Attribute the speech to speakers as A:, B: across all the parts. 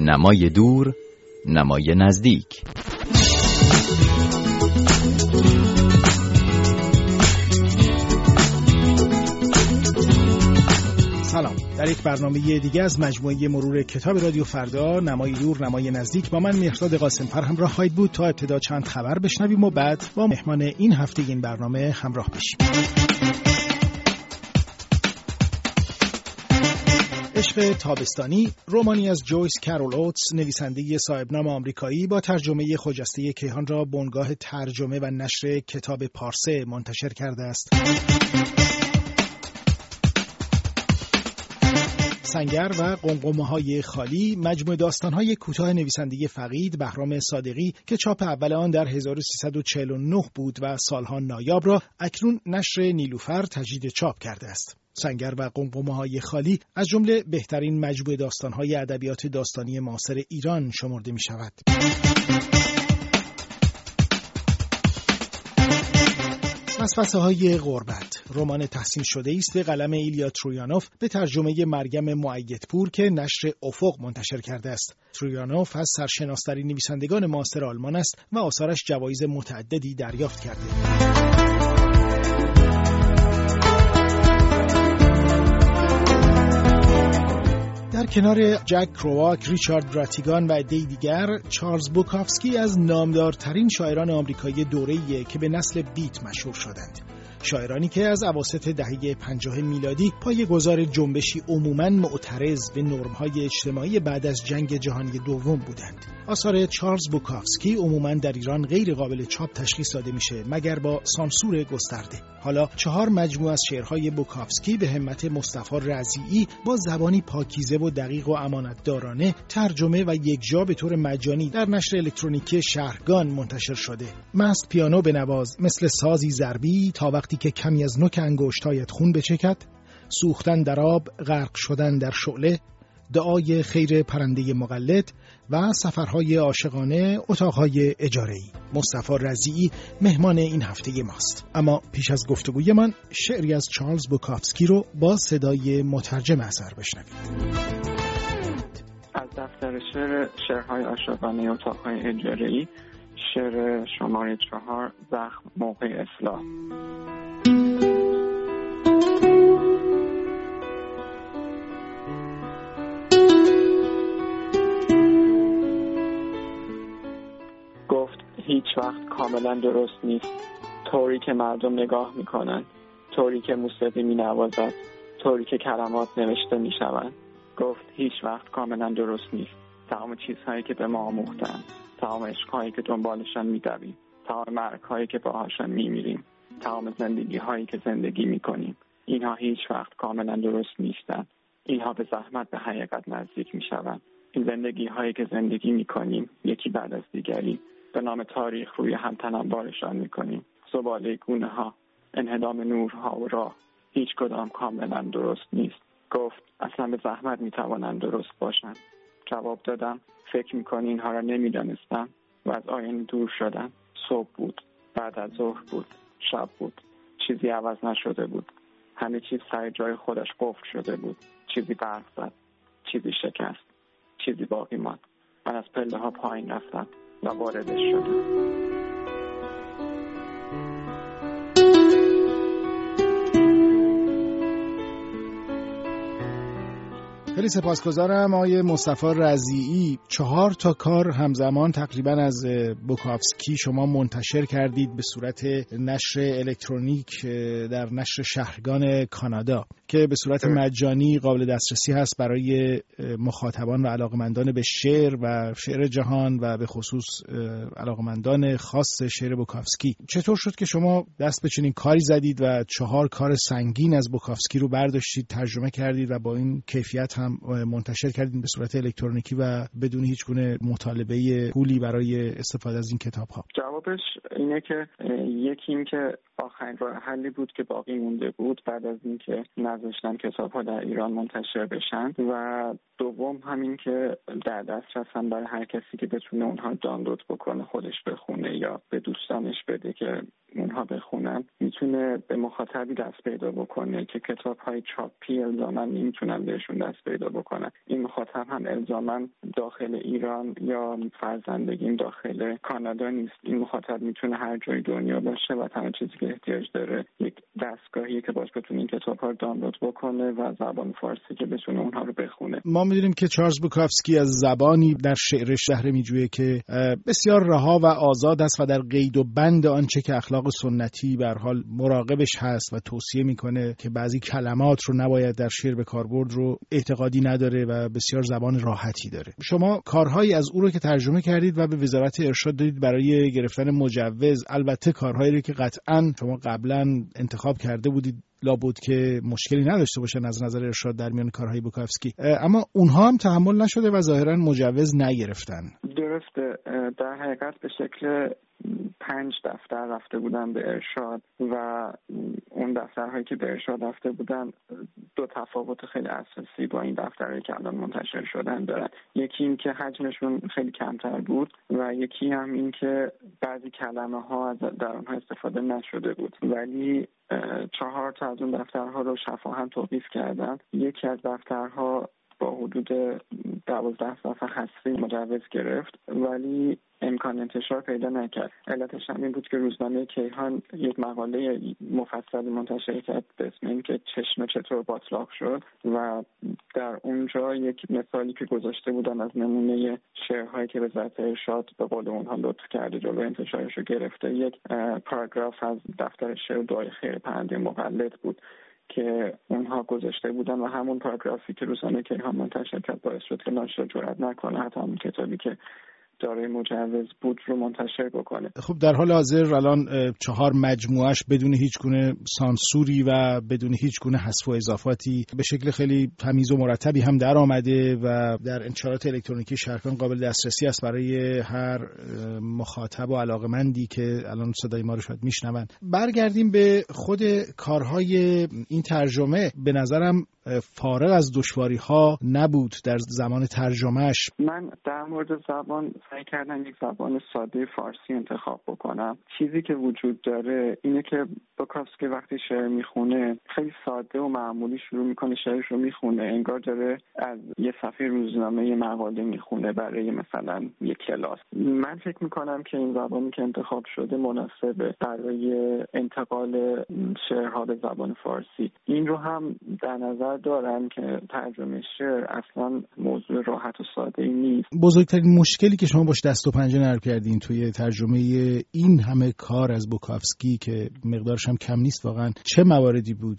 A: نمای دور نمای نزدیک.
B: سلام. در یک برنامه دیگه از مجموعه مرور کتاب رادیو فردا نمای دور نمای نزدیک با من مهرداد قاسم پر همراه خواهید بود. تا ابتدا چند خبر بشنویم و بعد با مهمان این هفته این برنامه همراه بشیم. تابستانی رومانی از جویس کارول اوتس نویسنده صاحبنام آمریکایی با ترجمه خجسته کیهان را بنگاه ترجمه و نشر کتاب پارسه منتشر کرده است. سنگر و قمقمه های خالی مجموع داستان های کوتاه نویسنده فقید بهرام صادقی که چاپ اول آن در 1349 بود و سالها نایاب را اکنون نشر نیلوفر تجدید چاپ کرده است. سنگر و قمقمه های خالی از جمله بهترین مجموعه داستان های ادبیات داستانی معاصر ایران شمرده می شود. وسوسه های غربت رمان تحسین شده است به قلم ایلیا ترویانوف به ترجمه مریم معیدپور که نشر افق منتشر کرده است ترویانوف از سرشناسترین نویسندگان معاصر آلمان است و آثارش جوایز متعددی دریافت کرده کنار جک کرواک، ریچارد براتیگان و عدهای دیگر، چارلز بوکافسکی از نامدارترین شاعران آمریکایی دوره‌ایه که به نسل بیت مشهور شدند. شاعرانی که از اواسط دهه 50 میلادی پای گذار جنبشی عموماً معترض به نرم‌های اجتماعی بعد از جنگ جهانی دوم بودند. آثار چارلز بوکافسکی عموماً در ایران غیر قابل چاپ تشخیص داده میشه مگر با سانسور گسترده. حالا چهار مجموعه از شعرهای بوکافسکی به همت مصطفی رضیعی با زبانی پاکیزه و دقیق و امانتدارانه ترجمه و یکجا به طور مجانی در نشر الکترونیکی شهرگان منتشر شده. مست پیانو به نواز مثل سازی ضربی تا وقتی که کمی از نوک انگشتایت خون بچکد سوختن در آب غرق شدن در شعله دعای خیر پرنده مقلد و سفرهای عاشقانه اتاقهای اجاره‌ای. مصطفی رضیعی مهمان این هفته ماست. اما پیش از گفتگوی من شعری از چارلز بوکافسکی رو با صدای مترجم اثر بشنوید.
C: از دفتر شعر شعرهای عاشقانه اتاقهای اجاره‌ای. شعر شماره چهار زخم موقع اصلاح. گفت هیچ وقت کاملا درست نیست. طوری که مردم نگاه می‌کنند طوری که موسیقی مینوازد طوری که کلمات نوشته می‌شوند. گفت هیچ وقت کاملا درست نیست. تمام چیزهایی که به ما آموختند. تمام عشقهایی که دنبالشان میدویم تمام مرگهایی که باهاشان میمیریم تمام زندگی هایی که زندگی می‌کنیم. اینها هیچ وقت کاملا درست نیستند. اینها به زحمت به حقیقت نزدیک می‌شوند. این زندگی هایی که زندگی می‌کنیم یکی بعد از دیگری. به نام تاریخ روی هم تنمبارشان می‌کنیم. زباله گونه ها انهدام نورها و راه. هیچ کدام کاملا درست نیست. گفت اصلا به زحمت می‌توانند درست باشند. جواب دادم. فکر می‌کنی اینها را نمی‌دانستم؟ و از آینه دور شدم. صبح بود. بعد از ظهر بود. شب بود. چیزی عوض نشده بود. همه چیز سر جای خودش قفل شده بود. چیزی برق زد. چیزی شکست. چیزی باقی ماند. من از پله ها پایین رفتم و واردش شدم.
B: خیلی سپاسگزارم آقای مصطفی رضیعی. چهار تا کار همزمان تقریبا از بوکافسکی شما منتشر کردید به صورت نشر الکترونیک در نشر شهرگان کانادا که به صورت مجانی قابل دسترسی هست برای مخاطبان و علاقمندان به شعر و شعر جهان و به خصوص علاقمندان خاص شعر بوکافسکی چطور شد که شما دست به چنین کاری زدید و چهار کار سنگین از بوکافسکی رو برداشتید ترجمه کردید و با این کیفیت هم منتشر کردید به صورت الکترونیکی و بدون هیچ گونه مطالبه پولی برای استفاده از این کتاب ها
C: جوابش اینه که یکی این که آخرین راه حلی بود که باقی مونده بود بعد از اینکه نذاشتن کتاب ها در ایران منتشر بشن و دوم همین که در دسترس هم برای هر کسی که بتونه اونها دانلود بکنه خودش بخونه یا به دوستانش بده که اونها بخونن می‌تونه به مخاطبی دست پیدا بکنه که کتاب های چاپی الزاما نمی‌تونن بهشون دست پیدا بکنن. این مخاطب هم الزاما داخل ایران یا فرزندگیم داخل کانادا نیست. این مخاطب می‌تونه هر جای دنیا باشه و تنها چیزی که احتیاج داره یک دستگاهی که باش بتونه این کتاب ها رو دانلود بکنه و زبان فارسی که بتونه اونها رو بخونه.
B: ما می‌دونیم که چارلز بوکافسکی از زبانی در شعرش شهر میجویه که بسیار رها و آزاد است و در قید و بند آنچه که اخلاق سنتی به حال مراقبش هست و توصیه می‌کنه که بعضی کلمات رو نباید در شعر به کاربرد رو اعتقادی نداره و بسیار زبان راحتی داره. شما کارهایی از او رو که ترجمه کردید و به وزارت ارشاد دادید برای گرفتن مجوز البته کارهایی رو که قطعا شما قبلا انتخاب کرده بودید لابد که مشکلی نداشته باشن از نظر ارشاد در میان کارهای بوکافسکی اما اونها هم تحمل نشده و ظاهرا مجوز نگرفتن.
C: درسته در حقیقت به شکل پنج دفتر رفته بودن به ارشاد و اون دفترهایی که به ارشاد رفته بودن دو تفاوت خیلی اساسی با این دفترهایی که الان منتشر شدن دارن. یکی این که حجمشون خیلی کمتر بود و یکی هم این که بعضی کلمه ها در اونها استفاده نشده بود. ولی چهار تا از اون دفترها رو شفاهن توقیف کردن. یکی از دفترها با حدود دوازده صفحه هستی مجوز گرفت ولی امکان انتشار پیدا نکرد. علتش هم این بود که روزنامه کیهان یک مقاله مفصلی منتشر کرد به اسم اینکه چشمه چطور باطلاق شد و در اونجا یک مثالی که گذاشته بودن از نمونه شعرهایی که وزارت ارشاد به قول اونها لطف کرده جلو انتشارش رو گرفته یک پاراگراف از دفتر شعر دعای خیر پرنده مقلد بود. که اونها گذاشته بودن و همون پاراگرافی که روزانه کیهان منتشر کرد باعث شد که ناشر جرأت نکنه حتی همون کتابی که دارای مجوز بود رو منتشر بکنه.
B: خب در حال حاضر الان چهار مجموعش بدون هیچ گونه سانسوری و بدون هیچ گونه حذف و اضافاتی به شکل خیلی تمیز و مرتبی هم در آمده و در انتشارات الکترونیکی شرکان قابل دسترسی است برای هر مخاطب و علاقمندی که الان صدای ما رو شاید میشنون برگردیم به خود کارهای این ترجمه. به نظرم فارغ از دشواری ها نبود در زمان ترجمهش
C: من در مورد زبان سعی کردم یک زبان ساده فارسی انتخاب بکنم. چیزی که وجود داره اینه که بوکافسکی وقتی شعر می‌خونه خیلی ساده و معمولی شروع می‌کنه شعرش رو می‌خونه. انگار داره از یه صفحه روزنامه یه مقاله می‌خونه برای مثلا یه کلاس. من فکر می‌کنم که این زبانی که انتخاب شده مناسبه برای انتقال شعرها به زبان فارسی. این رو هم در نظر دارم که ترجمه شعر اصلا موضوع راحت و ساده ای نیست.
B: بزرگترین مشکلی که شما باش دست و پنجه نرم کردین توی ترجمه این همه کار از بوکافسکی که مقدارش هم کم نیست واقعا چه مواردی بود؟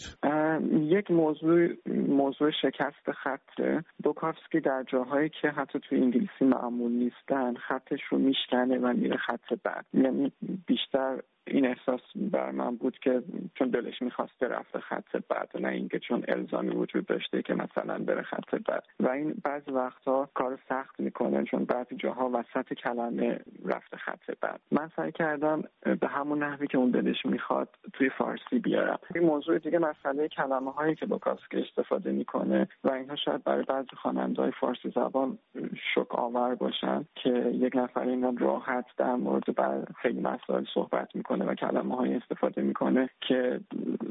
C: یک موضوع موضوع شکست خط. بوکافسکی در جاهایی که حتی توی انگلیسی معمول نیستن خطش رو میشکنه و میره خط بعد. یعنی بیشتر این احساس بر من بود که چون دلش می‌خواسته رفته خط بعد نه اینکه چون الزامی وجود داشته که مثلا بره خط بعد. و این بعضی وقتها کار سخت می‌کنه چون بعضی جاها وسط کلمه رفته خط بعد. من سعی کردم به همون نحوی که اون دلش می‌خواد توی فارسی بیارم. این موضوع دیگه مسئله کلمه هایی که با کاسک استفاده می‌کنه و اینها شاید برای بعضی خواننده های فارسی زبان شک آور باشن که یک نفر این راحت در مورد بر خیلی مسائل صحبت می‌کنه. و کلمه های استفاده می‌کنه که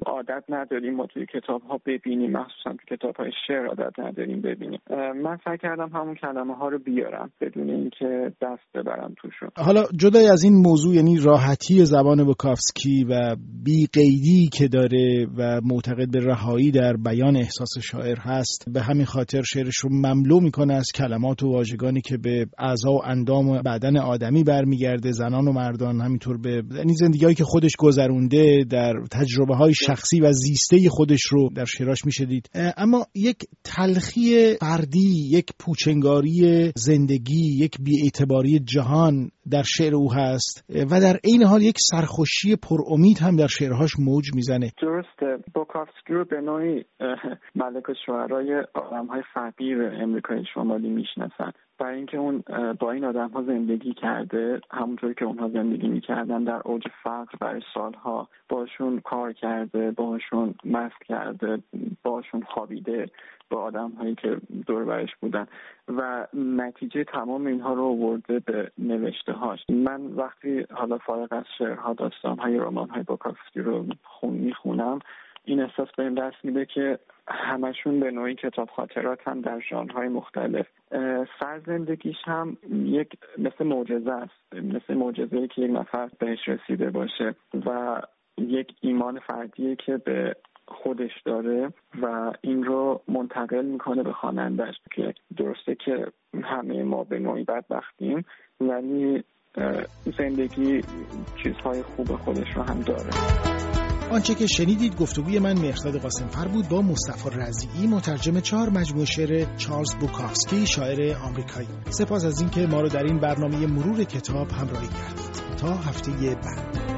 C: عادت نداریم ما توی کتاب ها ببینیم. مخصوصا توی کتاب های شعر عادت نداریم ببینیم. من سعی کردم همون کلمه ها رو بیارم بدون اینکه دست ببرم توشون.
B: حالا جدای از این موضوع یعنی راحتی زبان بوکافسکی و بی قیدی که داره و معتقد به رهایی در بیان احساس شاعر هست به همین خاطر شعرش رو مملو می‌کنه از کلمات و واژگانی که به اعضا و اندام بدن آدمی برمیگرده زنان و مردان همینطور به یعنی زندگیهایی که خودش گذرونده در تجربه های شخصی و زیسته خودش رو در شعراش می‌شدید اما یک تلخی فردی یک پوچنگاری زندگی یک بیاعتباری جهان در شعر او هست. و در عین حال یک سرخوشی پرامید هم در شعرهاش موج می‌زنه.
C: درسته. بوکافسکی رو به نوعی ملک شعرهای آدم های فقیر امریکای شمالی می‌شناسن. برای اینکه اون با این آدم ها زندگی کرده همونطور که اونها زندگی می‌کردن در اوج فقر برای سالها باشون کار کرده باشون مست کرده باشون خوابیده. با آدم هایی که دور برش بودن و نتیجه تمام اینها رو آورده به نوشته هاش من وقتی حالا فارغ از شعرها داستان های رمان های بوکافسکی رو خون می‌خونم این احساس به این دست میده که همشون به نوعی کتاب خاطرات هم در ژانرهای مختلف. سرزندگیش هم یک مثل معجزه است. مثل معجزه که یک نفر بهش رسیده باشه و یک ایمان فردیه که به خودش داره و این رو منتقل می‌کنه به خوانندهش که درسته که همه ما به نوعی بدبختیم ولی زندگی چیزهای خوب خودش رو هم داره.
B: آنچه که شنیدید گفتگوی من مهرداد قاسمفر بود با مصطفی رزیعی مترجم چهار مجموعه شعر چارلز بوکافسکی شاعر آمریکایی. سپاس از اینکه ما رو در این برنامه مرور کتاب همراهی کردید. تا هفته بعد.